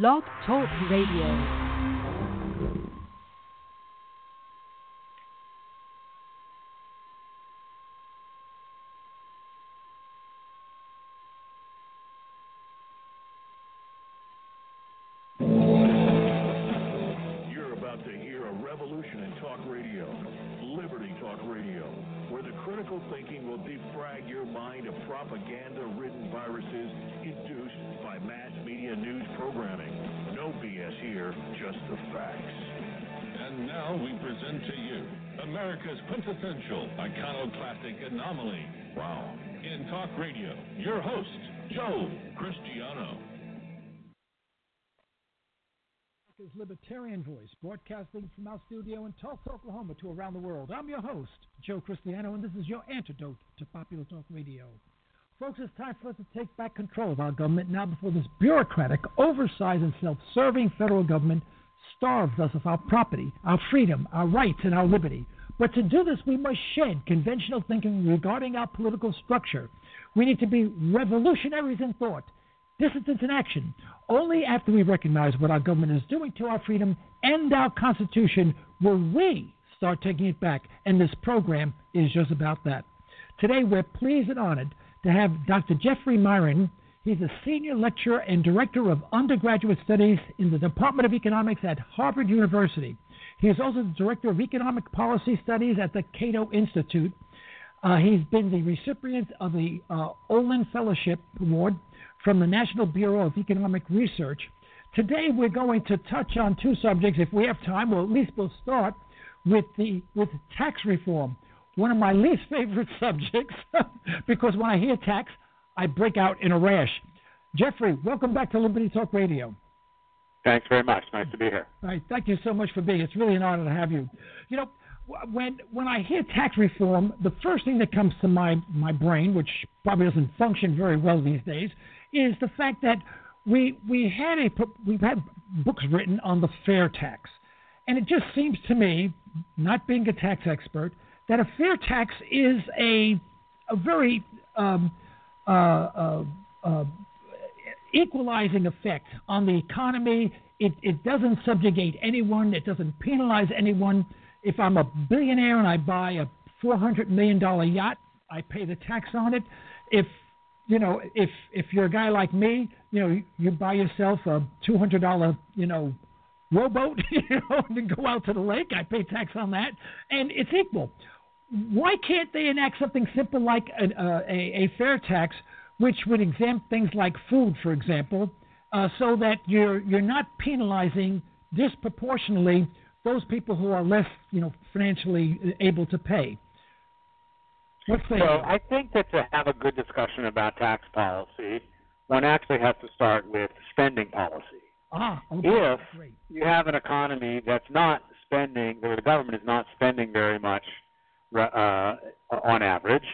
Blog Talk Radio. America's quintessential iconoclastic anomaly. Wow. In talk radio, your host, Joe Cristiano. America's Libertarian Voice, broadcasting from our studio in Tulsa, Oklahoma to around the world. I'm your host, Joe Cristiano, and this is your antidote to popular talk radio. Folks, it's time for us to take back control of our government now before this bureaucratic, oversized, and self serving federal government starves us of our property, our freedom, our rights, and our liberty. But to do this, we must shed conventional thinking regarding our political structure. We need to be revolutionaries in thought dissidents in action. Only after we recognize what our government is doing to our freedom and our Constitution will we start taking it back. And this program is just about that. Today, we're pleased and honored to have Dr. Jeffrey Miron. He's a senior lecturer and director of undergraduate studies in the Department of Economics at Harvard University. He is also the director of economic policy studies at the Cato Institute. Uh, he's been the recipient of the uh, Olin Fellowship Award from the National Bureau of Economic Research. Today we're going to touch on two subjects. If we have time, or at least we'll start with the with tax reform. One of my least favorite subjects because when I hear tax, I break out in a rash. Jeffrey, welcome back to Liberty Talk Radio. Thanks very much. Nice to be here. All right, thank you so much for being. It's really an honor to have you. You know, when when I hear tax reform, the first thing that comes to my my brain, which probably doesn't function very well these days, is the fact that we we had a we've had books written on the fair tax, and it just seems to me, not being a tax expert, that a fair tax is a a very um, uh, uh, uh, equalizing effect on the economy. It, it doesn't subjugate anyone. It doesn't penalize anyone. If I'm a billionaire and I buy a $400 million yacht, I pay the tax on it. If you know, if if you're a guy like me, you know, you buy yourself a two hundred dollar, you know, rowboat, you know, and go out to the lake. I pay tax on that, and it's equal. Why can't they enact something simple like a, uh, a, a fair tax, which would exempt things like food, for example, uh, so that you're you're not penalizing disproportionately those people who are less, you know, financially able to pay. What's so I think that to have a good discussion about tax policy, one actually has to start with spending policy. Ah, okay. If Great. you have an economy that's not spending, the government is not spending very much uh, on average,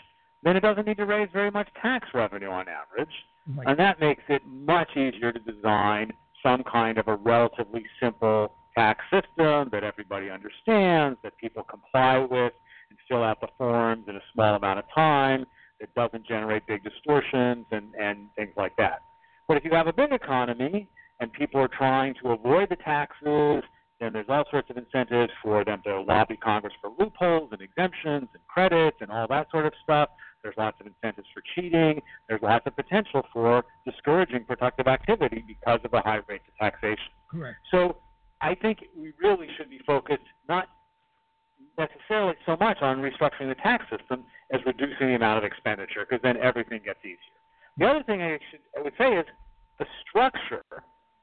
then it doesn't need to raise very much tax revenue on average. Right. And that makes it much easier to design some kind of a relatively simple tax system that everybody understands, that people comply with, and fill out the forms in a small amount of time, that doesn't generate big distortions and, and things like that. But if you have a big economy and people are trying to avoid the taxes, then there's all sorts of incentives for them to lobby Congress for loopholes and exemptions and credits and all that sort of stuff. There's lots of incentives for cheating. There's lots of potential for discouraging productive activity because of the high rates of taxation. Correct. So I think we really should be focused not necessarily so much on restructuring the tax system as reducing the amount of expenditure, because then everything gets easier. The other thing I, should, I would say is the structure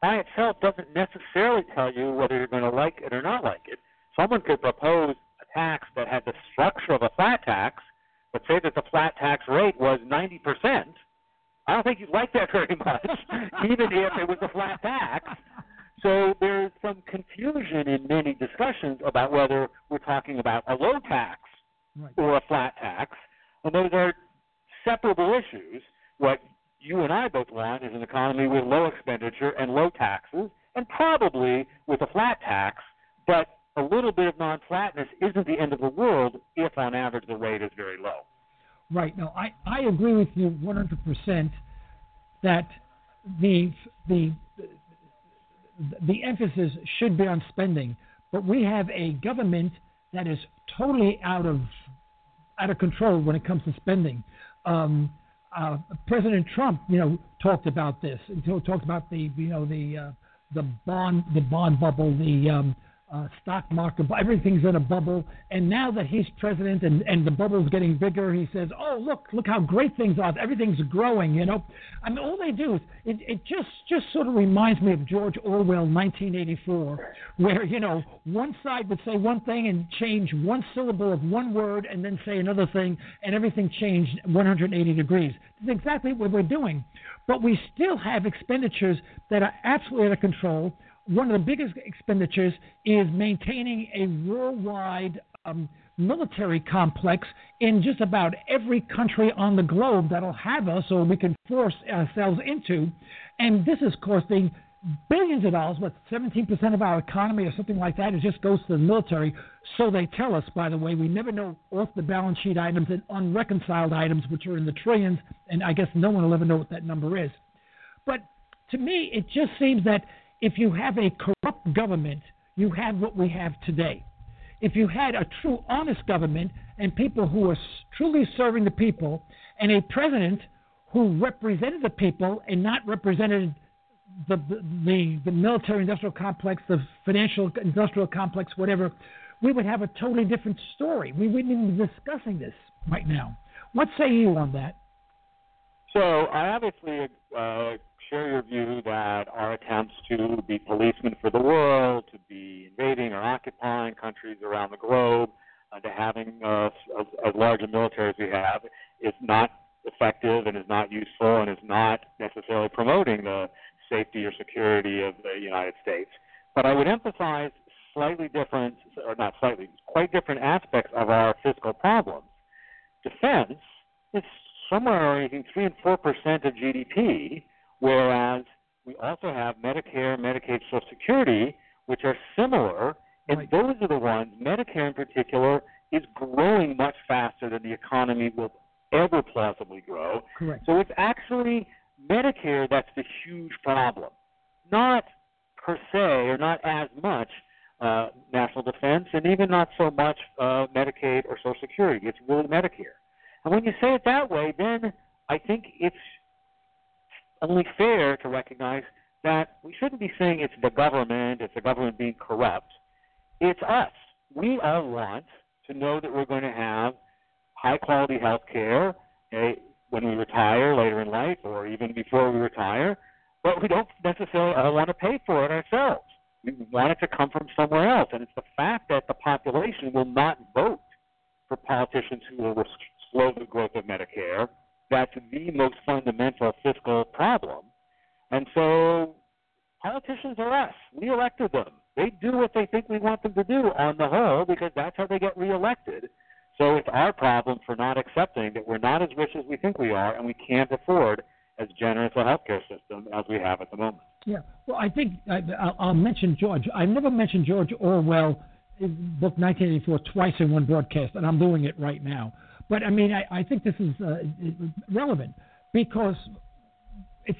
by itself doesn't necessarily tell you whether you're going to like it or not like it. Someone could propose a tax that had the structure of a flat tax, but say that the flat tax rate was 90%. I don't think you'd like that very much, even if it was a flat tax. So there's some confusion in many discussions about whether we're talking about a low tax Right. or a flat tax, and those are separable issues. What you and I both want is an economy with low expenditure and low taxes, and probably with a flat tax, but a little bit of non-flatness isn't the end of the world if, on average, the rate is very low. Right. No, I, I agree with you 100% that the the the emphasis should be on spending, but we have a government that is totally out of out of control when it comes to spending. Um, uh, President Trump, you know, talked about this. He talked about the, you know, the uh, the bond the bond bubble, the um, uh, stock market, everything's in a bubble. And now that he's president and, and the bubble's getting bigger, he says, "Oh, look, look how great things are. Everything's growing." You know, I mean, all they do is it, it just just sort of reminds me of George Orwell, 1984, where you know one side would say one thing and change one syllable of one word, and then say another thing, and everything changed 180 degrees. That's exactly what we're doing. But we still have expenditures that are absolutely out of control one of the biggest expenditures is maintaining a worldwide um, military complex in just about every country on the globe that'll have us or we can force ourselves into. And this is costing billions of dollars, what, 17% of our economy or something like that, it just goes to the military. So they tell us, by the way, we never know off the balance sheet items and unreconciled items, which are in the trillions, and I guess no one will ever know what that number is. But to me, it just seems that if you have a corrupt government, you have what we have today. If you had a true honest government and people who were truly serving the people, and a president who represented the people and not represented the, the, the military industrial complex, the financial industrial complex, whatever, we would have a totally different story. We wouldn't even be discussing this right now. What say you on that? So I obviously uh, share your view that our attempts to be policemen for the world, to be invading or occupying countries around the globe, uh, to having uh, as, as large a military as we have, is not effective and is not useful and is not necessarily promoting the safety or security of the United States. But I would emphasize slightly different, or not slightly, quite different aspects of our fiscal problems. Defense is somewhere between 3 and 4 percent of GDP, Whereas we also have Medicare, Medicaid, Social Security, which are similar, and right. those are the ones, Medicare in particular, is growing much faster than the economy will ever plausibly grow. Correct. So it's actually Medicare that's the huge problem, not per se or not as much uh, national defense, and even not so much uh, Medicaid or Social Security. It's really Medicare. And when you say it that way, then I think it's only fair to recognize that we shouldn't be saying it's the government, it's the government being corrupt. It's us. We all want to know that we're going to have high quality health care when we retire later in life or even before we retire, but we don't necessarily want to pay for it ourselves. We want it to come from somewhere else. And it's the fact that the population will not vote for politicians who will slow the growth of Medicare that's the most fundamental fiscal problem. And so politicians are us. We elected them. They do what they think we want them to do on the whole because that's how they get reelected. So it's our problem for not accepting that we're not as rich as we think we are and we can't afford as generous a healthcare system as we have at the moment. Yeah. Well, I think I, will mention George. I never mentioned George Orwell, book 1984, twice in one broadcast, and I'm doing it right now. But I mean, I, I think this is uh, relevant because if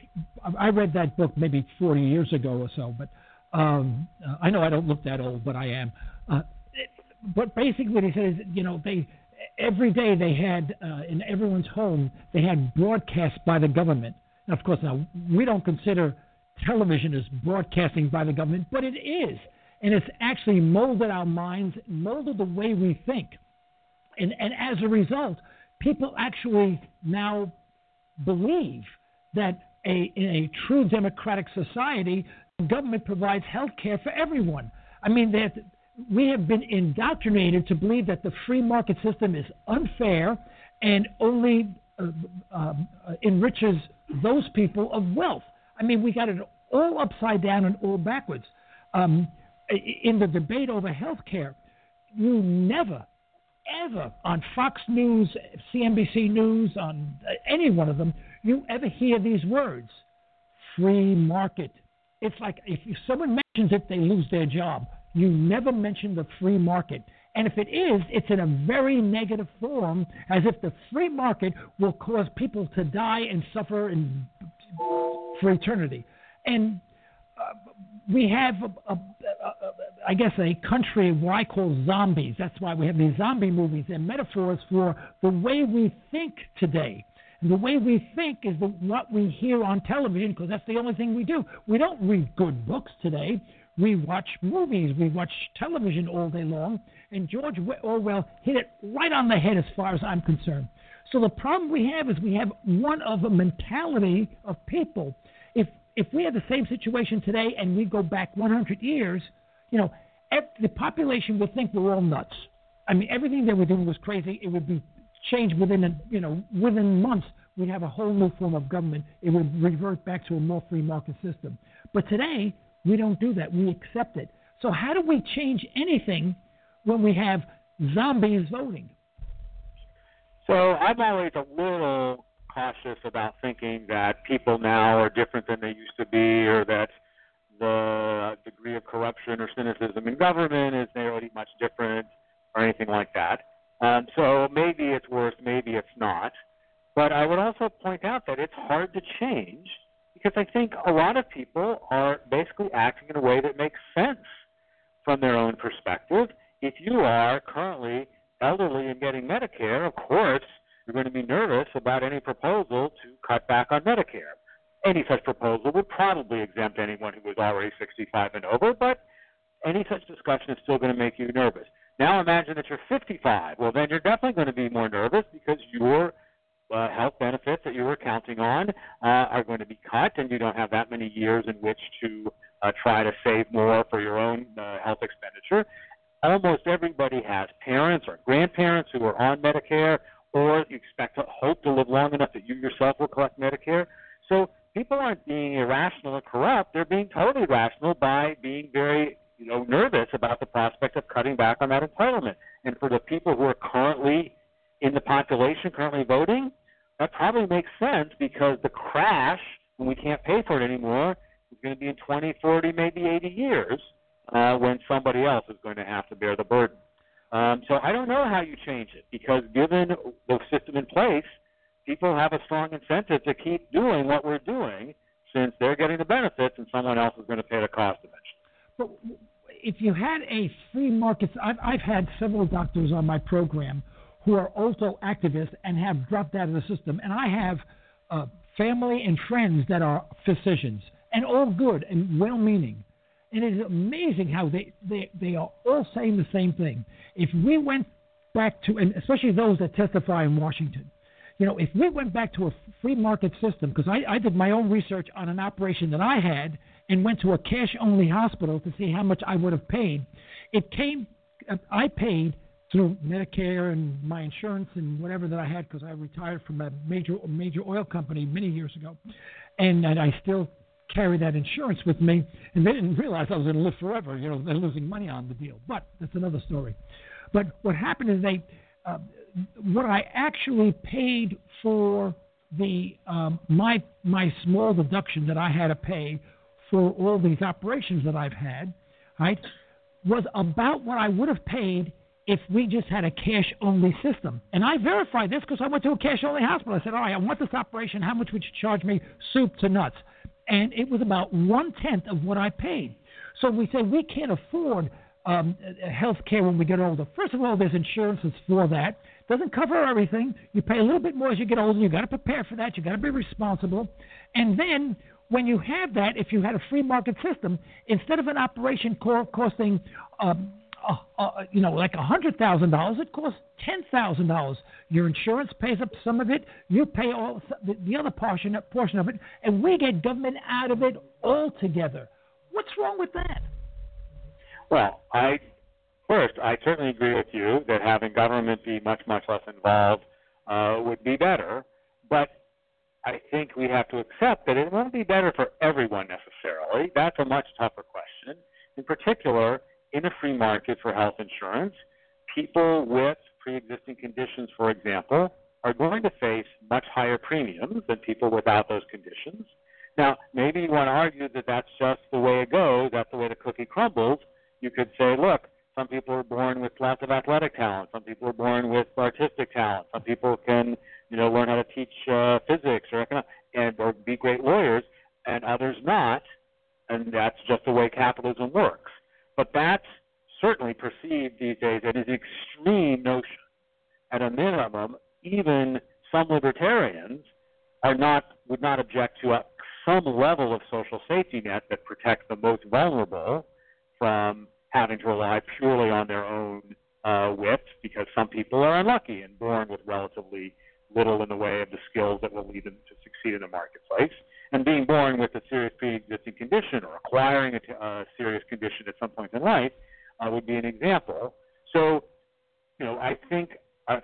I read that book maybe 40 years ago or so, but um, uh, I know I don't look that old, but I am. Uh, it, but basically, what he said is, you know, they every day they had uh, in everyone's home they had broadcasts by the government. Now, of course, now we don't consider television as broadcasting by the government, but it is, and it's actually molded our minds, molded the way we think. And, and as a result, people actually now believe that a, in a true democratic society, government provides health care for everyone. I mean, that we have been indoctrinated to believe that the free market system is unfair and only uh, uh, enriches those people of wealth. I mean, we got it all upside down and all backwards. Um, in the debate over health care, you never ever on Fox News, CNBC News, on any one of them, you ever hear these words free market. It's like if someone mentions it, they lose their job. You never mention the free market. And if it is, it's in a very negative form, as if the free market will cause people to die and suffer in, for eternity. And uh, we have, a, a, a, I guess, a country what I call zombies. That's why we have these zombie movies and metaphors for the way we think today. And the way we think is the, what we hear on television because that's the only thing we do. We don't read good books today. We watch movies. We watch television all day long. And George Orwell hit it right on the head as far as I'm concerned. So the problem we have is we have one of a mentality of people. If we had the same situation today and we go back 100 years, you know, the population would think we're all nuts. I mean, everything they were doing was crazy. It would be changed within, a, you know, within months. We'd have a whole new form of government. It would revert back to a more free market system. But today, we don't do that. We accept it. So how do we change anything when we have zombies voting? So I'm always a little cautious about thinking that people now are different than they used to be or that the degree of corruption or cynicism in government is nearly much different or anything like that. Um, so maybe it's worse, maybe it's not. But I would also point out that it's hard to change because I think a lot of people are basically acting in a way that makes sense from their own perspective. If you are currently elderly and getting Medicare, of course, you're going to be nervous about any proposal to cut back on Medicare. Any such proposal would probably exempt anyone who was already 65 and over, but any such discussion is still going to make you nervous. Now imagine that you're 55. Well, then you're definitely going to be more nervous because your uh, health benefits that you were counting on uh, are going to be cut, and you don't have that many years in which to uh, try to save more for your own uh, health expenditure. Almost everybody has parents or grandparents who are on Medicare or you expect to hope to live long enough that you yourself will collect Medicare. So people aren't being irrational or corrupt; they're being totally rational by being very you know nervous about the prospect of cutting back on that entitlement. And for the people who are currently in the population currently voting, that probably makes sense because the crash when we can't pay for it anymore is going to be in 20, 40, maybe 80 years uh, when somebody else is going to have to bear the burden. Um, so I don't know how you change it because given the system in place, people have a strong incentive to keep doing what we're doing since they're getting the benefits and someone else is going to pay the cost eventually. But if you had a free market, I've, I've had several doctors on my program who are also activists and have dropped out of the system, and I have uh, family and friends that are physicians and all good and well-meaning. And it is amazing how they, they, they are all saying the same thing. If we went back to, and especially those that testify in Washington, you know, if we went back to a free market system, because I, I did my own research on an operation that I had and went to a cash only hospital to see how much I would have paid, it came, I paid through Medicare and my insurance and whatever that I had because I retired from a major major oil company many years ago, and, and I still carry that insurance with me, and they didn't realize I was going to live forever. You know, they're losing money on the deal, but that's another story. But what happened is they, uh, what I actually paid for the um, my my small deduction that I had to pay for all these operations that I've had, right, was about what I would have paid if we just had a cash only system. And I verified this because I went to a cash only hospital. I said, all right, I want this operation. How much would you charge me, soup to nuts? And it was about one tenth of what I paid. So we say we can't afford um, health care when we get older. First of all, there's insurance that's for that. Doesn't cover everything. You pay a little bit more as you get older. You got to prepare for that. You got to be responsible. And then when you have that, if you had a free market system, instead of an operation costing um, you know, like a hundred thousand dollars, it costs ten thousand dollars. Your insurance pays up some of it. You pay all the, the other portion portion of it, and we get government out of it altogether. What's wrong with that? Well, I first I certainly agree with you that having government be much much less involved uh, would be better, but I think we have to accept that it won't be better for everyone necessarily. That's a much tougher question. In particular, in a free market for health insurance, people with pre-existing conditions, for example, are going to face much higher premiums than people without those conditions. Now, maybe you want to argue that that's just the way it goes, that's the way the cookie crumbles. You could say, look, some people are born with lots of athletic talent. Some people are born with artistic talent. Some people can, you know, learn how to teach uh, physics or economics and or be great lawyers, and others not. and that's just the way capitalism works. But that's certainly perceived these days as an extreme notion. At a minimum, even some libertarians are not would not object to a, some level of social safety net that protects the most vulnerable from having to rely purely on their own uh, wits, because some people are unlucky and born with relatively little in the way of the skills that will lead them to succeed in the marketplace. And being born with a serious pre-existing condition or acquiring a, t- a serious condition at some point in life uh, would be an example. So, you know, I think a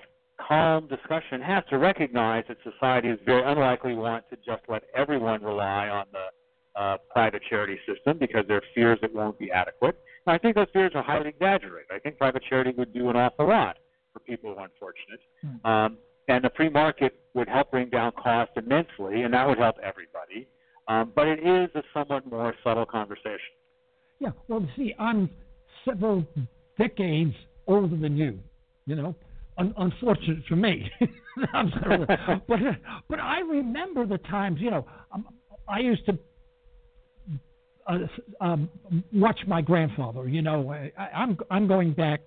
calm discussion has to recognize that society is very unlikely want to just let everyone rely on the uh, private charity system because there are fears it won't be adequate. And I think those fears are highly exaggerated. I think private charity would do an awful lot for people who are unfortunate. Mm. Um, and the free market would help bring down cost immensely, and that would help everybody. Um, but it is a somewhat more subtle conversation. Yeah, well, see, I'm several decades older than you, you know. Un- unfortunate for me, but but I remember the times. You know, um, I used to uh, um, watch my grandfather. You know, I, I'm I'm going back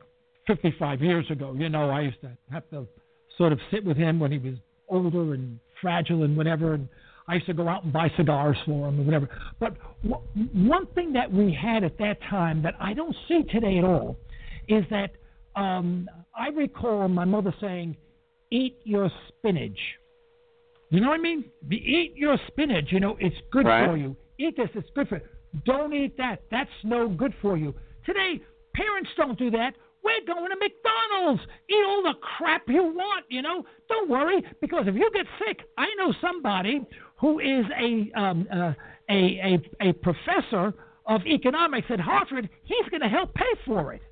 55 years ago. You know, I used to have to sort of sit with him when he was older and fragile and whatever. And I used to go out and buy cigars for him or whatever. But w- one thing that we had at that time that I don't see today at all is that um, I recall my mother saying, "Eat your spinach." You know what I mean? The eat your spinach. You know, it's good right. for you. Eat this. It's good for you. Don't eat that. That's no good for you. Today, parents don't do that. We're going to McDonald's. Eat all the crap you want, you know. Don't worry, because if you get sick, I know somebody who is a um, uh, a, a a professor of economics at Harvard. He's going to help pay for it.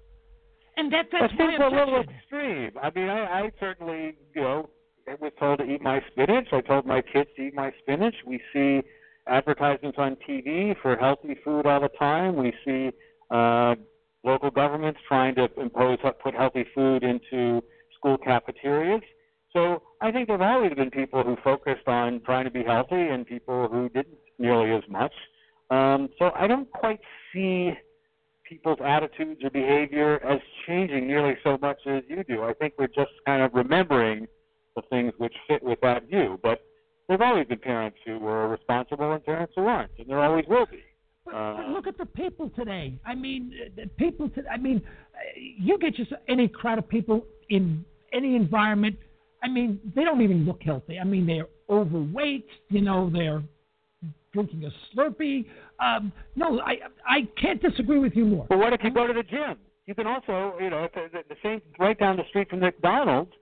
And that that's that seems a little extreme. I mean, I, I certainly, you know, I was told to eat my spinach. I told my kids to eat my spinach. We see advertisements on TV for healthy food all the time. We see uh, local governments trying to impose put healthy food into school cafeterias. So I think there have always been people who focused on trying to be healthy and people who didn't nearly as much. Um, so I don't quite see people's attitudes or behavior as changing nearly so much as you do. I think we're just kind of remembering the things which fit with that view. But there have always been parents who were responsible and parents who aren't, and there always will be. But, uh, but look at the people today. I mean, the people. To, I mean, you get just any crowd of people in any environment. I mean, they don't even look healthy. I mean, they're overweight. You know, they're drinking a Slurpee. Um, no, I I can't disagree with you more. But what if you go to the gym? You can also, you know, the, the same right down the street from McDonald's.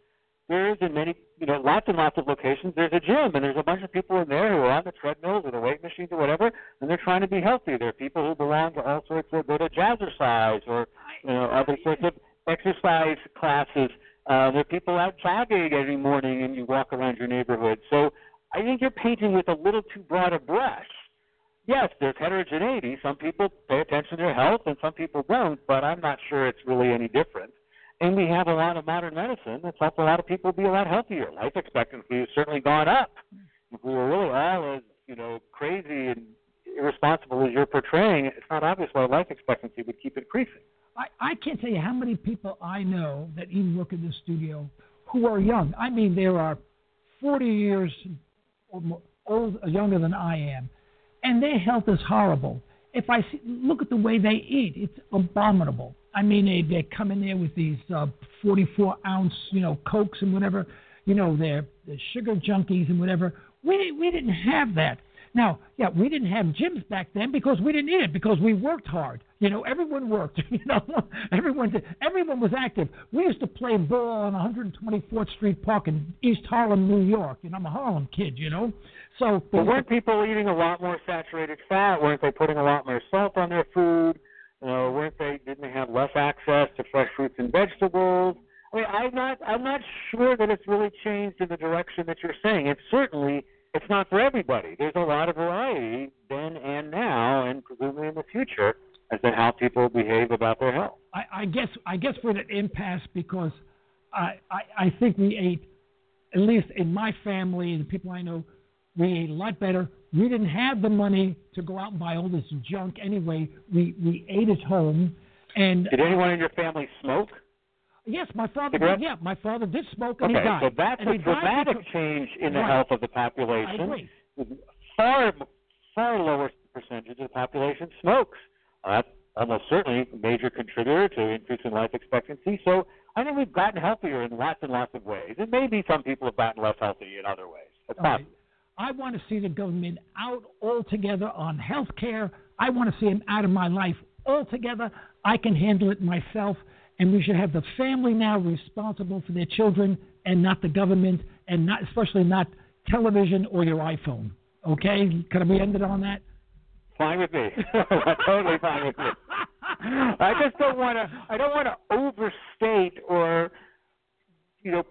There is in many, you know, lots and lots of locations. There's a gym, and there's a bunch of people in there who are on the treadmills or the weight machines or whatever, and they're trying to be healthy. There are people who belong to all sorts of go to jazzercise or you know other sorts of exercise classes. Uh, there are people out jogging every morning, and you walk around your neighborhood. So I think you're painting with a little too broad a brush. Yes, there's heterogeneity. Some people pay attention to their health, and some people don't. But I'm not sure it's really any different. And we have a lot of modern medicine that's helped a lot of people be a lot healthier. Life expectancy has certainly gone up. If we were really all as you know crazy and irresponsible as you're portraying, it's not obvious why life expectancy would keep increasing. I, I can't tell you how many people I know that even look in the studio who are young. I mean, there are 40 years or more, old, younger than I am, and their health is horrible. If I see, look at the way they eat, it's abominable. I mean, they they come in there with these uh, 44 ounce, you know, cokes and whatever. You know, they're, they're sugar junkies and whatever. We we didn't have that. Now, yeah, we didn't have gyms back then because we didn't need it because we worked hard. You know, everyone worked. You know, everyone did, everyone was active. We used to play ball on 124th Street Park in East Harlem, New York. You know, I'm a Harlem kid. You know, so. But weren't people eating a lot more saturated fat? Weren't they putting a lot more salt on their food? Uh, weren't they? Didn't they have less access to fresh fruits and vegetables? I mean, I'm not. I'm not sure that it's really changed in the direction that you're saying. It's certainly. It's not for everybody. There's a lot of variety then and now, and presumably in the future, as to how people behave about their health. I, I guess. I guess we're at an impasse because I, I. I think we ate, at least in my family and the people I know, we ate a lot better We didn't have the money to go out and buy all this junk anyway. We we ate at home, and Did anyone in your family smoke? yes, my father. Cigarette? Yeah, my father did smoke and Okay, he died. so that's and a dramatic because- change in the Right. health of the I population. agree. Far, far lower percentage of the population smokes. Uh, that's almost certainly a major contributor to increasing life expectancy. So I think we've gotten healthier in lots and lots of ways. And maybe some people have gotten less healthy in other ways. That's All right. I want to see the government out altogether on health care. I want to see them out of my life altogether. I can handle it myself. And we should have the family now responsible for their children and not the government and not especially not television or your iPhone. Okay? Can we end it on that? Fine with me. totally fine with me. I just don't want to. I don't want to overstate or, you know,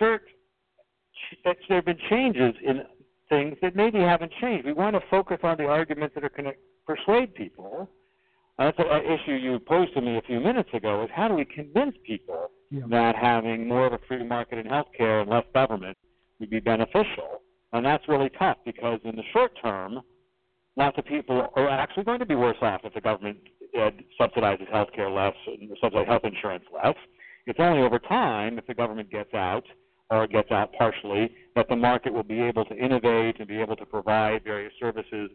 assert that there have been changes in things that maybe haven't changed. We want to focus on the arguments that are going to persuade people. Uh, That's an issue you posed to me a few minutes ago: is how do we convince people Yeah. that having more of a free market in healthcare and less government would be beneficial? And that's really tough because in the short term, lots of people are actually going to be worse off if the government uh, subsidizes health care less, and subsidizes health insurance less. It's only over time, if the government gets out or gets out partially, that the market will be able to innovate and be able to provide various services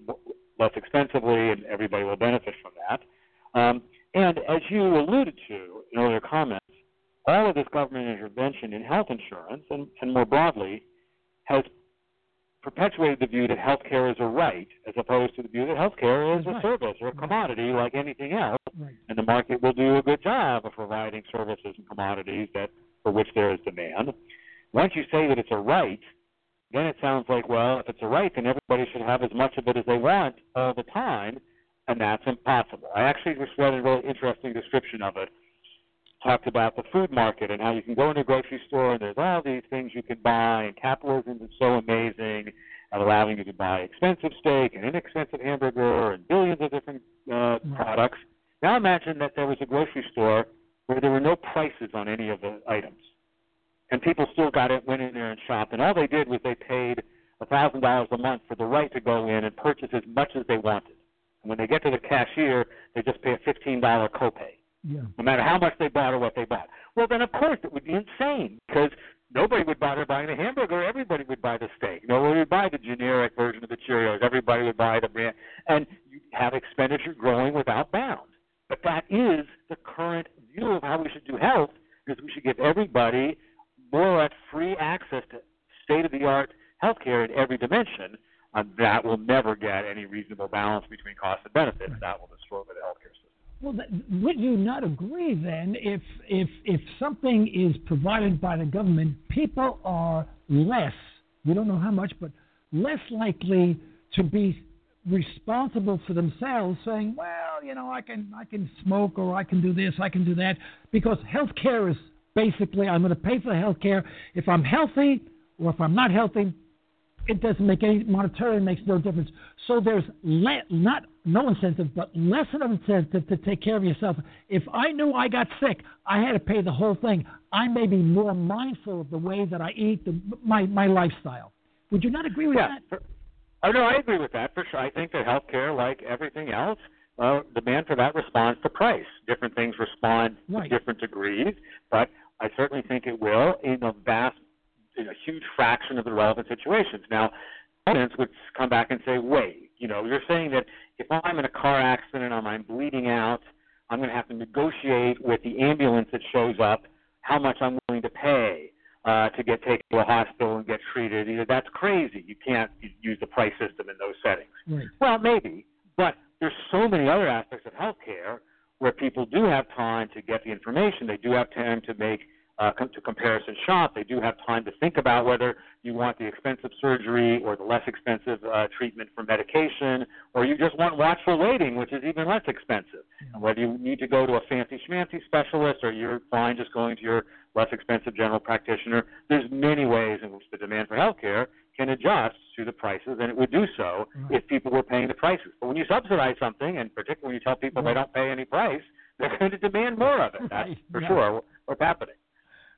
less expensively, and everybody will benefit from that. Um, and as you alluded to in earlier comments, all of this government intervention in health insurance and, and more broadly has perpetuated the view that healthcare is a right as opposed to the view that healthcare is a Right. service or a commodity like anything else, Right. and the market will do a good job of providing services and commodities that for which there is demand. Once you say that it's a right, then it sounds like, well, if it's a right, then everybody should have as much of it as they want all the time, and that's impossible. I actually just read a really interesting description of it. Talked about the food market and how you can go into a grocery store and there's all these things you can buy, and capitalism is so amazing at allowing you to buy expensive steak and inexpensive hamburger and billions of different uh, products. Now imagine that there was a grocery store where there were no prices on any of the items and people still got it, went in there and shopped, and all they did was they paid a thousand dollars a month for the right to go in and purchase as much as they wanted. And when they get to the cashier, they just pay a fifteen dollar copay, Yeah. no matter how much they bought or what they bought. Well, then of course it would be insane because nobody would bother buying the hamburger. Everybody would buy the steak. Nobody would buy the generic version of the Cheerios. Everybody would buy the brand, and you have expenditure growing without bound. But that is the current view of how we should do health. Is we should give everybody more or less free access to state of the art healthcare in every dimension, and that will never get any reasonable balance between cost and benefit. That will destroy the healthcare system. Well, th- would you not agree then if if if something is provided by the government, people are less, we don't know how much, but less likely to be responsible for themselves, saying, "Well, you know, I can I can smoke or I can do this, I can do that," because health care is basically I'm going to pay for the health care if I'm healthy or if I'm not healthy. It doesn't make any monetary makes no difference. So there's le- not no incentive, but less of an incentive to take care of yourself. If I knew I got sick, I had to pay the whole thing. I may be more mindful of the way that I eat, the, my my lifestyle. Would you not agree with Yeah. that? Oh no, I agree with that for sure. I think that healthcare, like everything else, uh, demand for that responds to price. Different things respond Right. to different degrees, but I certainly think it will in a vast, in a huge fraction of the relevant situations. Now, opponents would come back and say, wait, you know, you're saying that if I'm in a car accident and I'm bleeding out, I'm going to have to negotiate with the ambulance that shows up how much I'm willing to pay uh, to get taken to a hospital and get treated. You know, that's crazy. You can't use the price system in those settings. Right. Well, maybe, but there's so many other aspects of healthcare where people do have time to get the information. They do have time to make uh, to comparison shop. They do have time to think about whether you want the expensive surgery or the less expensive uh, treatment for medication, or you just want watchful waiting, which is even less expensive. And whether you need to go to a fancy schmancy specialist or you're fine just going to your less expensive general practitioner. There's many ways in which the demand for healthcare can adjust to the prices, and it would do so Right. if people were paying the prices. But when you subsidize something, and particularly when you tell people they don't pay any price, they're going to demand more of it. That's Right, for yeah. sure what's happening.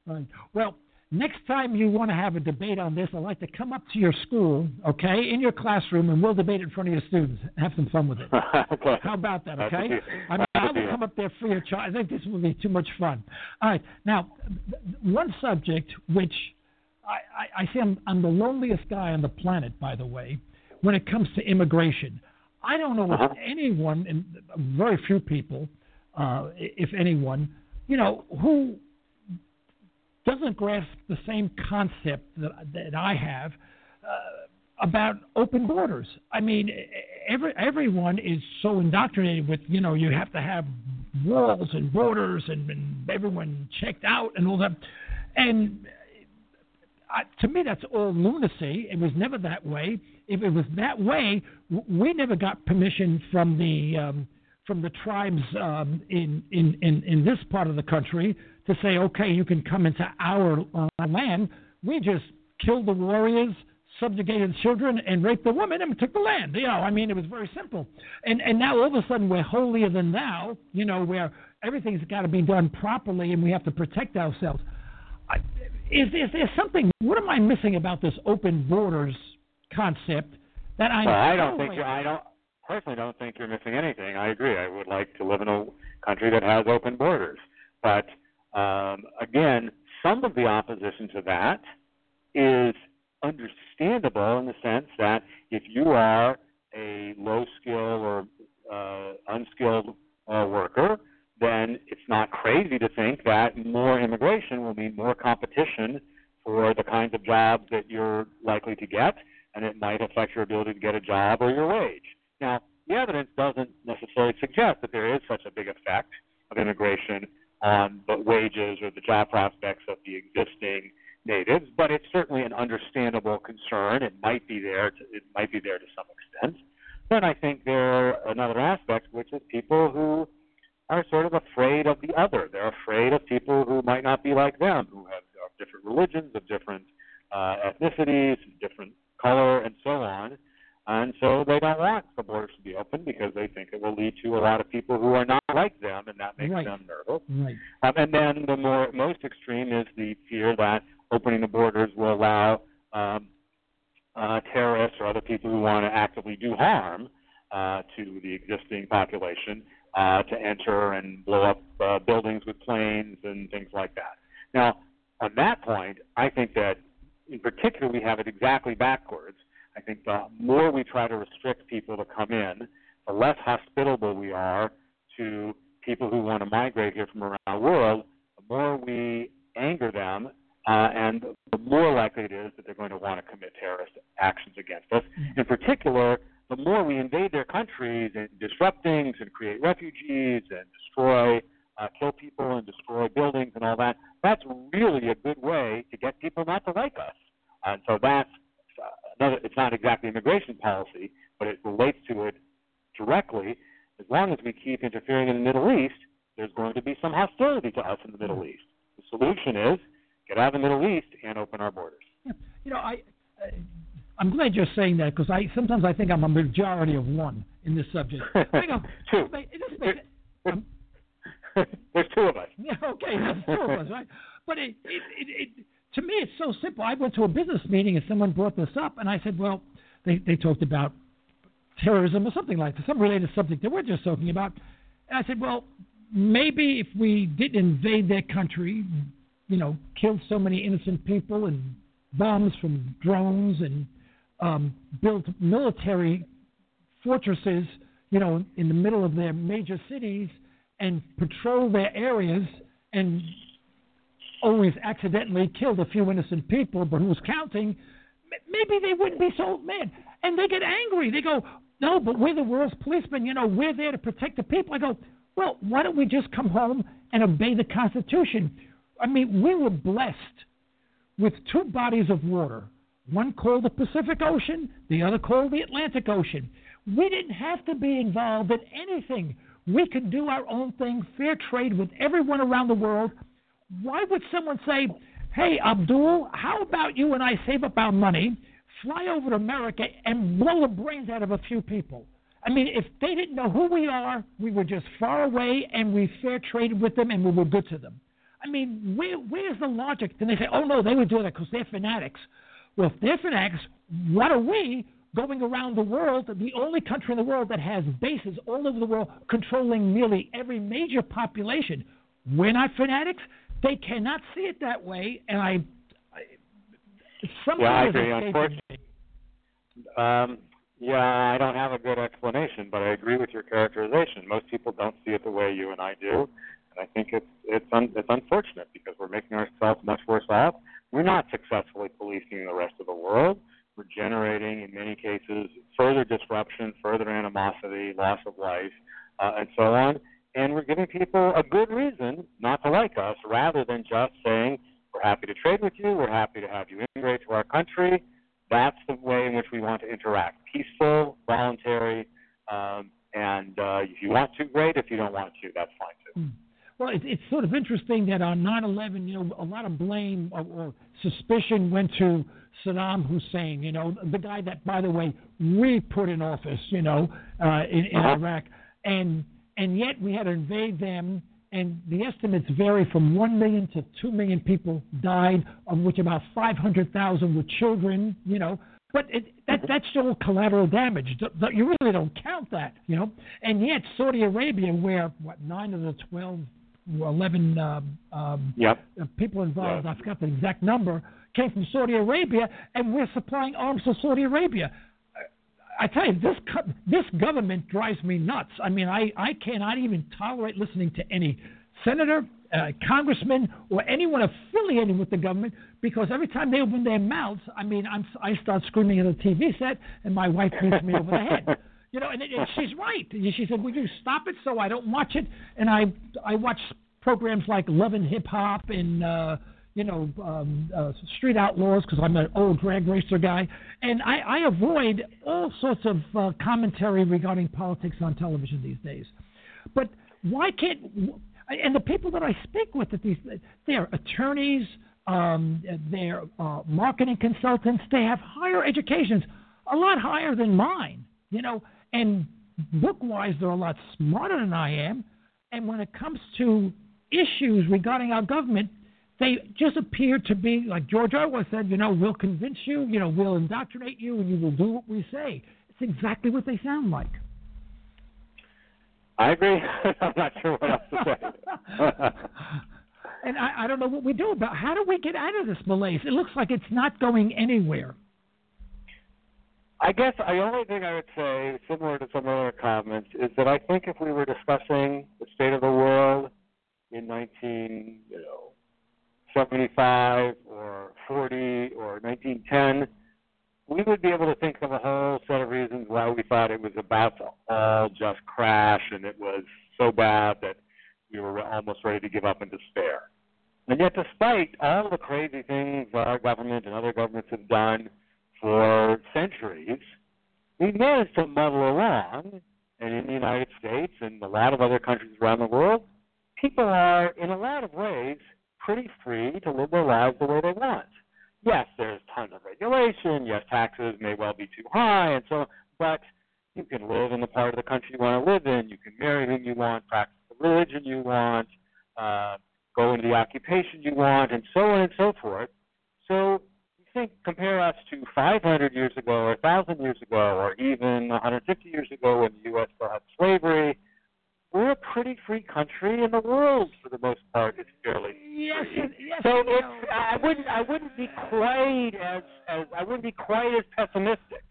Right. Well, next time you want to have a debate on this, I'd like to come up to your school, okay, in your classroom, and we'll debate in front of your students. Have some fun with it. okay. How about that, okay? I mean, I will come up there free of charge. I think this will be too much fun. All right. Now, one subject which I, I, I say I'm, I'm the loneliest guy on the planet, by the way, when it comes to immigration. I don't know Uh-huh. if anyone, and very few people, uh, if anyone, you know, who doesn't grasp the same concept that, that I have uh, about open borders. I mean, every, everyone is so indoctrinated with, you know, you have to have walls and borders and, and everyone checked out and all that. And to me, that's all lunacy. It was never that way. If it was that way, we never got permission from the um, from the tribes um, in, in, in, in this part of the country to say, okay, you can come into our uh, land. We just killed the warriors, subjugated children, and raped the women and took the land. You know, I mean, it was very simple. And and now all of a sudden we're holier than thou. You know, where everything's got to be done properly and we have to protect ourselves. I, is, is there something? What am I missing about this open borders concept that I'm? Well, I don't think you're, I don't personally don't think you're missing anything. I agree. I would like to live in a country that has open borders, but um, again, some of the opposition to that is understandable in the sense that if you are a low skill or uh, unskilled crazy to think that more immigration will mean more competition for the kinds of jobs that you're likely to get, and it might affect your ability to get a job or your wage. Now, the evidence doesn't necessarily suggest that there is such a big effect of immigration on the wages or the job prospects of the existing natives, but it's certainly an understandable concern. It might be there. To, it might be there to some extent. Then I think there are another aspect, which is people who are sort of afraid of the other. They're afraid of people who might not be like them, who have of different religions, of different uh, ethnicities, different color, and so on. And so they don't want the borders to be open because they think it will lead to a lot of people who are not like them, and that makes Right. them nervous. Right. Um, and then the more most extreme is the fear that opening the borders will allow um, uh, terrorists or other people who want to actively do harm uh, to the existing population uh, to enter and blow up uh, buildings with planes and things like that. Now, on that point, I think that in particular we have it exactly backwards. I think the more we try to restrict people to come in, the less hospitable we are to people who want to migrate here from around the world, the more we anger them, uh, and the more likely it is that they're going to want to commit terrorist actions against us. In particular, the more we invade their countries and disrupt things and create refugees and destroy, uh, kill people and destroy buildings and all that, that's really a good way to get people not to like us. And so that's uh, another, it's not exactly immigration policy, but it relates to it directly. As long as we keep interfering in the Middle East, there's going to be some hostility to us in the Middle East. The solution is get out of the Middle East and open our borders. You know, I, I I'm glad you're saying that because I sometimes I think I'm a majority of one in this subject. I go, Two. It doesn't make- um, There's two of us. Yeah, okay, there's two of us, right? But it, it, it, it, to me, it's so simple. I went to a business meeting and someone brought this up, and I said, well, they, they talked about terrorism or something like that, some related subject that we're just talking about. And I said, well, maybe if we didn't invade their country, you know, kill so many innocent people and bombs from drones and um, built military fortresses, you know, in the middle of their major cities and patrol their areas and always accidentally killed a few innocent people, but who's counting? Maybe they wouldn't be so mad. And they get angry. They go, no, but we're the world's policemen. You know, we're there to protect the people. I go, well, why don't we just come home and obey the Constitution? I mean, we were blessed with two bodies of water, one called the Pacific Ocean, the other called the Atlantic Ocean. We didn't have to be involved in anything. We could do our own thing, fair trade with everyone around the world. Why would someone say, hey, Abdul, how about you and I save up our money, fly over to America, and blow the brains out of a few people? I mean, if they didn't know who we are, we were just far away and we fair traded with them and we were good to them. I mean, where where's the logic? Then they say, oh no, they would do that because they're fanatics. Well, if they're fanatics, what are we going around the world? The only country in the world that has bases all over the world controlling nearly every major population. We're not fanatics. They cannot see it that way, and I. I I agree. Unfortunately, um, yeah, I don't have a good explanation, but I agree with your characterization. Most people don't see it the way you and I do, and I think it's it's un, it's unfortunate because we're making ourselves much worse off. We're not successfully policing the rest of the world. We're generating, in many cases, further disruption, further animosity, loss of life, uh, and so on. And we're giving people a good reason not to like us, rather than just saying we're happy to trade with you, we're happy to have you immigrate to our country. That's the way in which we want to interact: peaceful, voluntary, um, and uh, if you want to, great. If you don't want to, that's fine too. Well, it, it's sort of interesting that on 9/11, you know, a lot of blame or, or suspicion went to Saddam Hussein. You know, the guy that, by the way, we put in office. You know, uh, in, in Uh-huh. Iraq, and and yet we had to invade them. And the estimates vary from one million to two million people died, of which about 500,000 were children. You know, but it, that that's still collateral damage. You really don't count that, you know. And yet Saudi Arabia, where what nine of the 12, or 11 um, um, Yep. people involved, Yeah. I forgot the exact number, came from Saudi Arabia, and we're supplying arms to Saudi Arabia. I tell you, this co- this government drives me nuts. I mean, I, I cannot even tolerate listening to any senator, uh, congressman, or anyone affiliated with the government because every time they open their mouths, I mean, I'm, I start screaming at a TV set, and my wife beats me over the head. You know, and, and she's right. She said, "Would you stop it?" So I don't watch it, and I I watch programs like Love and Hip Hop and. Uh, you know, um, uh, street outlaws because I'm an old drag racer guy, and I, I avoid all sorts of uh, commentary regarding politics on television these days. But why can't and the people that I speak with at these they're attorneys, um, they're uh, marketing consultants, they have higher educations, a lot higher than mine, you know, and book wise they're a lot smarter than I am, and when it comes to issues regarding our government they just appear to be like George Orwell said, you know, we'll convince you, you know, we'll indoctrinate you, and you will do what we say. It's exactly what they sound like. I agree. I'm not sure what else to say. and I, I don't know what we do about. How do we get out of this malaise? It looks like it's not going anywhere. I guess the only thing I would say, similar to some other comments, is that I think if we were discussing the state of the world in 19, you know, 75 or 40 or 1910, we would be able to think of a whole set of reasons why we thought it was about to all just crash and it was so bad that we were almost ready to give up in despair. And yet, despite all the crazy things our government and other governments have done for centuries, we managed to muddle along. And in the United States and a lot of other countries around the world, people are, in a lot of ways, pretty free to live their lives the way they want. Yes, there's tons of regulation. Yes, taxes may well be too high, and so. But you can live in the part of the country you want to live in. You can marry whom you want, practice the religion you want, uh, go into the occupation you want, and so on and so forth. So think compare us to 500 years ago, or 1,000 years ago, or even 150 years ago when the U.S. still had slavery we're a pretty free country, and the world, for the most part, is fairly Yes, free. yes, so it's know- I wouldn't I wouldn't be quite as, as I wouldn't be quite as pessimistic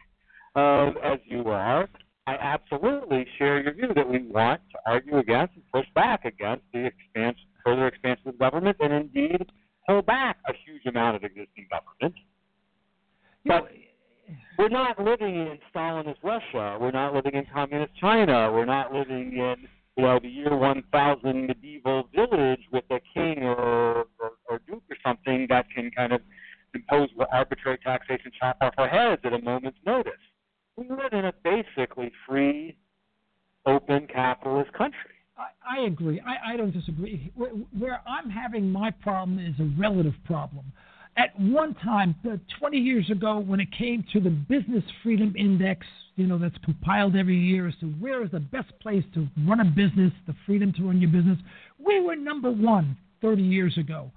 um, as you are. I absolutely share your view that we want to argue against and push back against the expans further expansion of government, and indeed pull back a huge amount of existing government. But we're not living in Stalinist Russia. We're not living in communist China. We're not living in you know the year 1000 medieval village with a king or, or or duke or something that can kind of impose arbitrary taxation, chop off our heads at a moment's notice. We live in a basically free, open capitalist country. I, I agree. I, I don't disagree. Where, where I'm having my problem is a relative problem. At one time, uh, 20 years ago, when it came to the Business Freedom Index, you know, that's compiled every year as to where is the best place to run a business, the freedom to run your business, we were number one 30 years ago.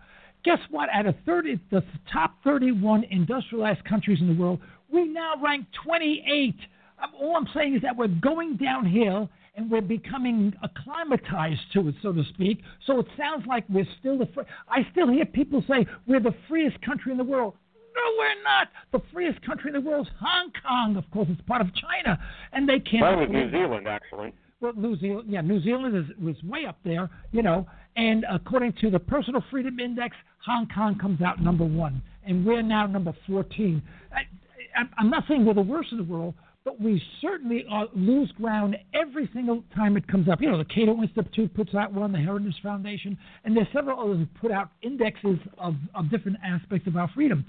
Guess what? Out of 30, the top 31 industrialized countries in the world, we now rank 28. Um, all I'm saying is that we're going downhill and we're becoming acclimatized to it, so to speak. So it sounds like we're still the. Free- I still hear people say we're the freest country in the world. No, we're not. The freest country in the world is Hong Kong. Of course, it's part of China, and they can't. Well, with New Zealand, actually. Well, New Zealand, yeah, New Zealand is was way up there, you know. And according to the Personal Freedom Index, Hong Kong comes out number one, and we're now number 14. I, I, I'm not saying we're the worst in the world, but we certainly uh, lose ground every single time it comes up. You know, the Cato Institute puts out one, the Heritage Foundation, and there's several others who put out indexes of, of different aspects of our freedom.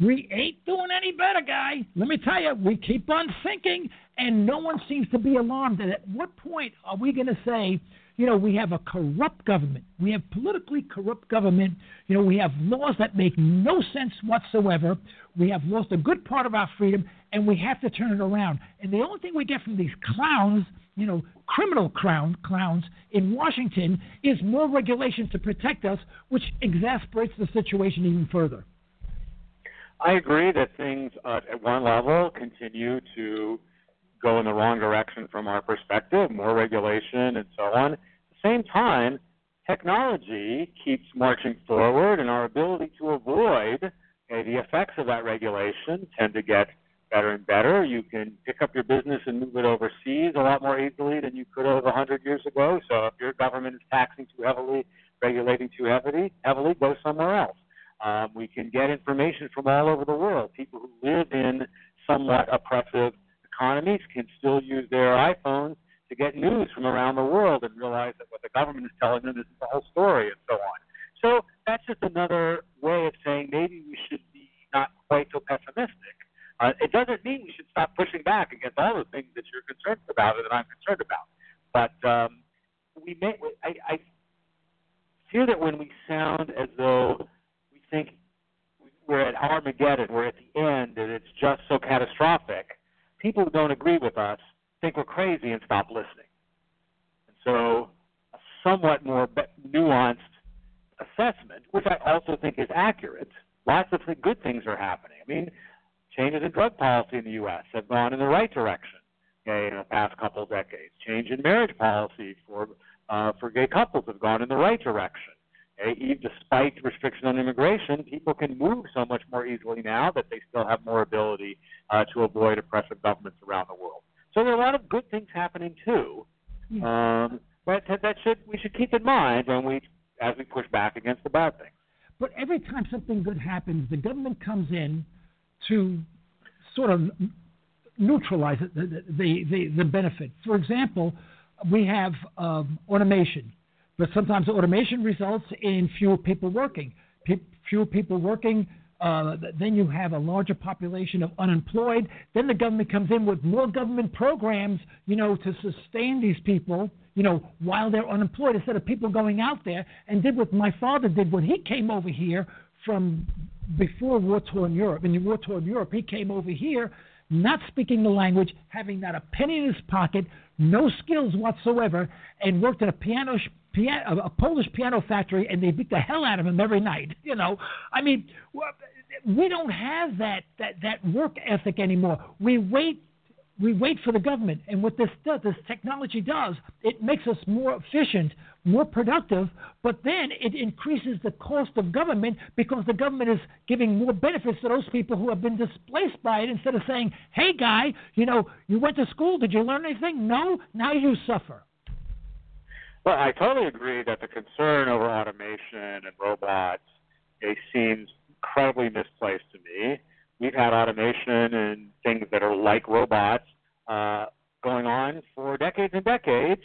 We ain't doing any better, guy. Let me tell you, we keep on sinking, and no one seems to be alarmed. And at what point are we going to say, you know, we have a corrupt government. We have politically corrupt government. You know, we have laws that make no sense whatsoever. We have lost a good part of our freedom, and we have to turn it around. And the only thing we get from these clowns, you know, criminal clown, clowns in Washington is more regulation to protect us, which exasperates the situation even further. I agree that things uh, at one level continue to go in the wrong direction from our perspective, more regulation and so on. At the same time, technology keeps marching forward, and our ability to avoid the effects of that regulation tend to get better and better. You can pick up your business and move it overseas a lot more easily than you could have 100 years ago. So if your government is taxing too heavily, regulating too heavily, heavily, go somewhere else. Um, we can get information from all over the world. People who live in somewhat oppressive economies can still use their iPhones to get news from around the world and realize that what the government is telling them isn't the whole story and so on. So that's just another way of saying maybe we should be not quite so pessimistic. Uh, it doesn't mean we should stop pushing back against all the things that you're concerned about or that I'm concerned about. But um, we may, I, I fear that when we sound as though we think we're at Armageddon, we're at the end, and it's just so catastrophic, people who don't agree with us think we're crazy and stop listening. And so, a somewhat more nuanced assessment, which I also think is accurate. Lots of good things are happening. I mean, changes in drug policy in the U.S. have gone in the right direction okay, in the past couple of decades. Change in marriage policy for uh, for gay couples have gone in the right direction. Okay? Despite restriction on immigration, people can move so much more easily now that they still have more ability uh, to avoid oppressive governments around the world. So there are a lot of good things happening too. Um, but that should we should keep in mind when we as we push back against the bad things. But every time something good happens, the government comes in to sort of neutralize it, the, the, the, the benefit. For example, we have um, automation, but sometimes automation results in fewer people working. Pe- fewer people working, uh, then you have a larger population of unemployed. Then the government comes in with more government programs, you know, to sustain these people, you know, while they're unemployed, instead of people going out there and did what my father did when he came over here from before war torn Europe. In war torn Europe, he came over here not speaking the language, having not a penny in his pocket, no skills whatsoever, and worked at a piano, piano a Polish piano factory, and they beat the hell out of him every night. You know, I mean, we don't have that that that work ethic anymore. We wait we wait for the government. And what this does, this technology does, it makes us more efficient, more productive, but then it increases the cost of government because the government is giving more benefits to those people who have been displaced by it instead of saying, hey, guy, you know, you went to school, did you learn anything? No, now you suffer. Well, I totally agree that the concern over automation and robots it seems incredibly misplaced to me we've had automation and things that are like robots uh, going on for decades and decades.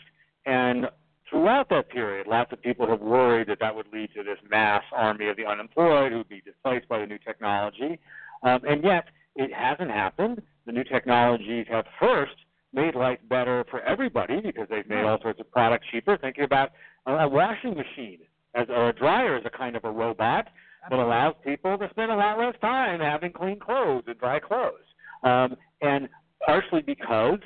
And throughout that period, lots of people have worried that that would lead to this mass army of the unemployed who would be displaced by the new technology. Um, and yet, it hasn't happened. The new technologies have first made life better for everybody because they've made all sorts of products cheaper. Thinking about a washing machine as or a dryer as a kind of a robot that allows people to spend a lot less time having clean clothes and dry clothes. Um, and partially because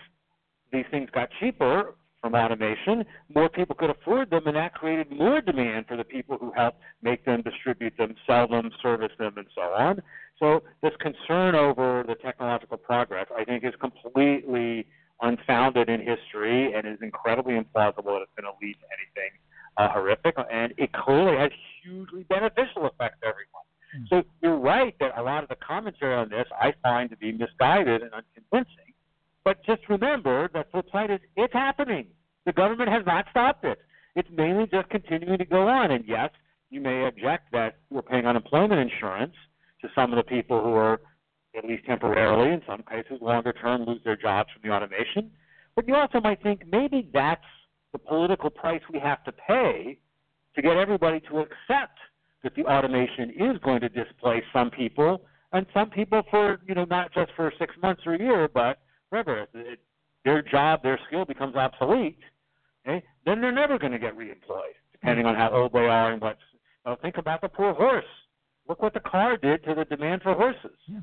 these things got cheaper from automation, more people could afford them, and that created more demand for the people who help make them, distribute them, sell them, service them, and so on. So this concern over the technological progress, I think, is completely unfounded in history and is incredibly implausible that it's going to lead to anything uh, horrific. And it clearly has hugely beneficial effects to everyone. Mm. So you're right that a lot of the commentary on this I find to be misguided and unconvincing. But just remember that flip side is it's happening. The government has not stopped it. It's mainly just continuing to go on. And yes, you may object that we're paying unemployment insurance to some of the people who are at least temporarily, in some cases longer term, lose their jobs from the automation. But you also might think maybe that's the political price we have to pay to get everybody to accept that the automation is going to displace some people and some people for you know not just for six months or a year, but forever. It, their job, their skill becomes obsolete. Okay? Then they're never going to get reemployed, depending on how old they are and what. Well, think about the poor horse. Look what the car did to the demand for horses. Yeah.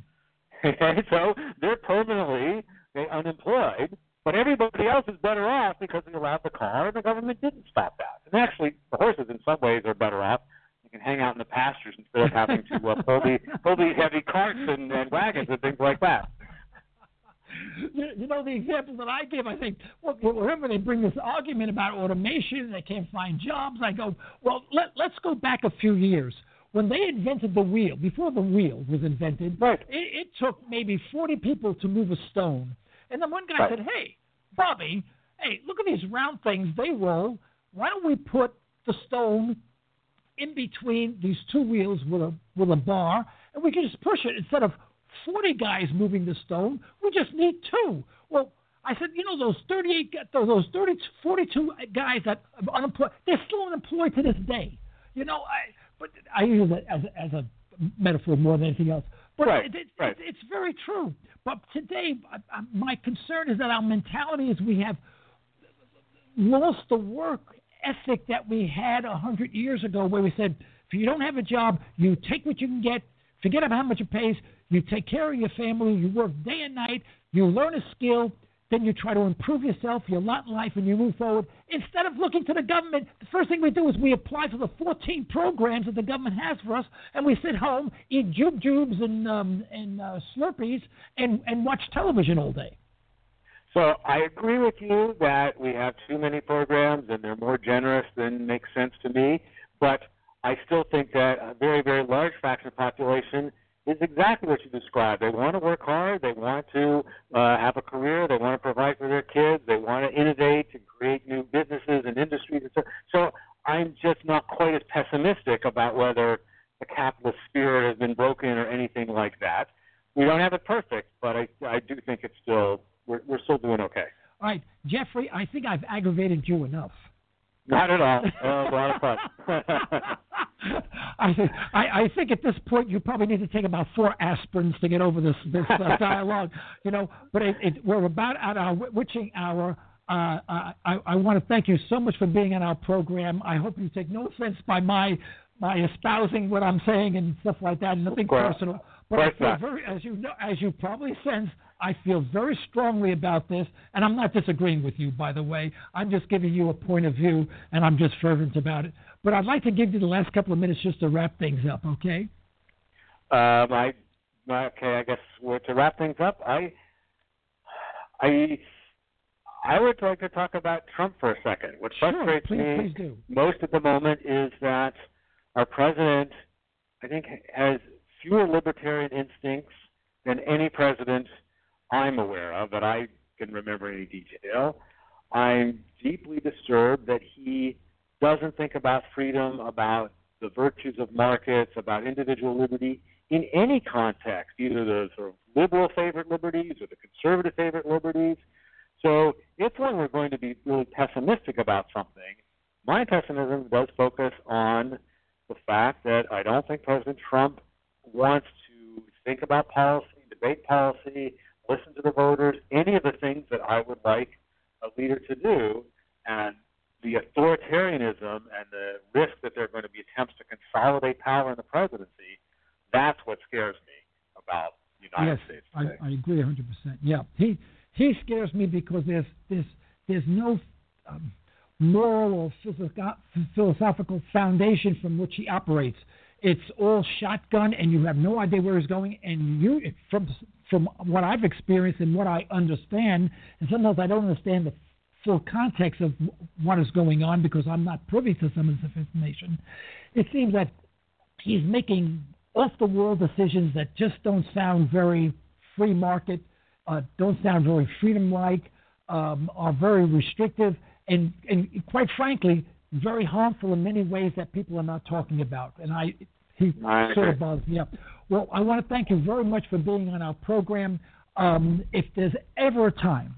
Okay, so they're permanently okay, unemployed, but everybody else is better off because they allowed the car and the government didn't stop that. And actually, the horses in some ways are better off. You can hang out in the pastures instead of having to uh, pull the pull these heavy carts and, and wagons and things like that. You, you know the example that I give. I think well, whenever they bring this argument about automation, they can't find jobs. I go, well, let, let's go back a few years when they invented the wheel, before the wheel was invented, right. it, it took maybe 40 people to move a stone. And then one guy right. said, hey, Bobby, hey, look at these round things. They roll. Why don't we put the stone in between these two wheels with a, with a bar, and we can just push it instead of 40 guys moving the stone. We just need two. Well, I said, you know, those 38, those 30, 42 guys that are unemployed, they're still unemployed to this day. You know, I, but I use it as as a metaphor more than anything else. Right, it, it, right. It, it's very true. But today, I, I, my concern is that our mentality is we have lost the work ethic that we had a hundred years ago, where we said, if you don't have a job, you take what you can get, forget about how much it pays, you take care of your family, you work day and night, you learn a skill, then you try to improve yourself, your lot in life, and you move forward. Instead of looking to the government, the first thing we do is we apply for the 14 programs that the government has for us, and we sit home, eat jube jubes and um, and uh, Slurpees, and and watch television all day. So I agree with you that we have too many programs and they're more generous than makes sense to me. But I still think that a very, very large fraction of the population is exactly what you described. They want to work hard. They want to uh, have a career. They want to provide for their kids. They want to innovate and create new businesses and industries. And so, so I'm just not quite as pessimistic about whether the capitalist spirit has been broken or anything like that. We don't have it perfect, but I, I do think it's still we're, we're still doing okay. All right, Jeffrey, I think I've aggravated you enough. Not at all. Was a lot of fun. I, think, I, I think at this point you probably need to take about four aspirins to get over this this uh, dialogue, you know. But it, it, we're about at our witching hour. Uh, I, I want to thank you so much for being on our program. I hope you take no offense by my my espousing what I'm saying and stuff like that. Nothing personal. But I feel very, as you know, as you probably sense, I feel very strongly about this, and I'm not disagreeing with you, by the way. I'm just giving you a point of view, and I'm just fervent about it. But I'd like to give you the last couple of minutes just to wrap things up, okay? Um, I okay. I guess we're to wrap things up, I I I would like to talk about Trump for a second. What sure, frustrates please, me please most at the moment is that our president, I think, has fewer libertarian instincts than any president I'm aware of that I can remember any detail. I'm deeply disturbed that he doesn't think about freedom, about the virtues of markets, about individual liberty in any context, either the sort of liberal favorite liberties or the conservative favorite liberties. So if one were going to be really pessimistic about something, my pessimism does focus on the fact that I don't think President Trump wants to think about policy, debate policy, listen to the voters, any of the things that I would like a leader to do. And the authoritarianism and the risk that there are going to be attempts to consolidate power in the presidency, that's what scares me about the United yes, States. I, I agree 100%. Yeah, he he scares me because there's there's there's no um, moral or philosophical foundation from which he operates. It's all shotgun, and you have no idea where he's going. And you, from from what I've experienced and what I understand, and sometimes I don't understand the full context of what is going on because I'm not privy to some of this information. It seems that he's making off the wall decisions that just don't sound very free market, uh, don't sound very freedom like, um, are very restrictive, and, and quite frankly, very harmful in many ways that people are not talking about. And I, he I sort of bugs me up. Well, I want to thank you very much for being on our program. Um, if there's ever a time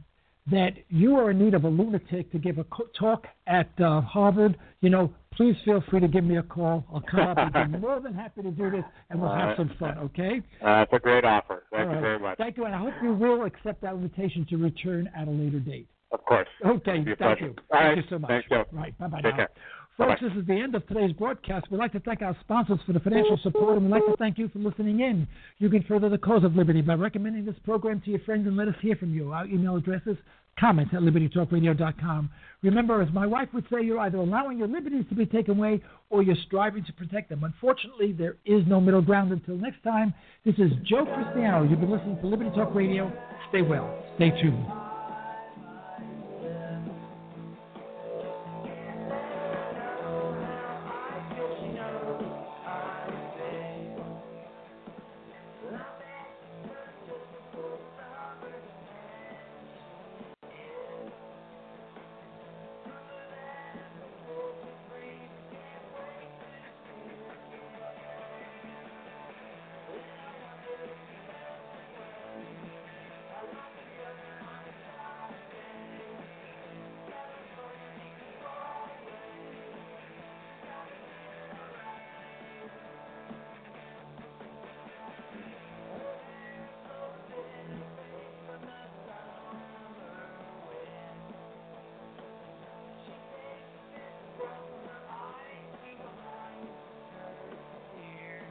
that you are in need of a lunatic to give a talk at uh, Harvard, you know, please feel free to give me a call. I'll come up and be more than happy to do this, and we'll have some fun. Okay? Uh, that's a great offer. Thank All you right. very much. Thank you, and I hope you will accept that invitation to return at a later date. Of course. Okay, oh, a thank pleasure. you. All thank right. you so much. Thanks, Joe. Right, bye bye Take now. care. Folks, Bye-bye. this is the end of today's broadcast. We'd like to thank our sponsors for the financial support, and we'd like to thank you for listening in. You can further the cause of liberty by recommending this program to your friends and let us hear from you. Our email address is comments at libertytalkradio.com. Remember, as my wife would say, you're either allowing your liberties to be taken away or you're striving to protect them. Unfortunately, there is no middle ground. Until next time, this is Joe Cristiano. You've been listening to Liberty Talk Radio. Stay well. Stay tuned.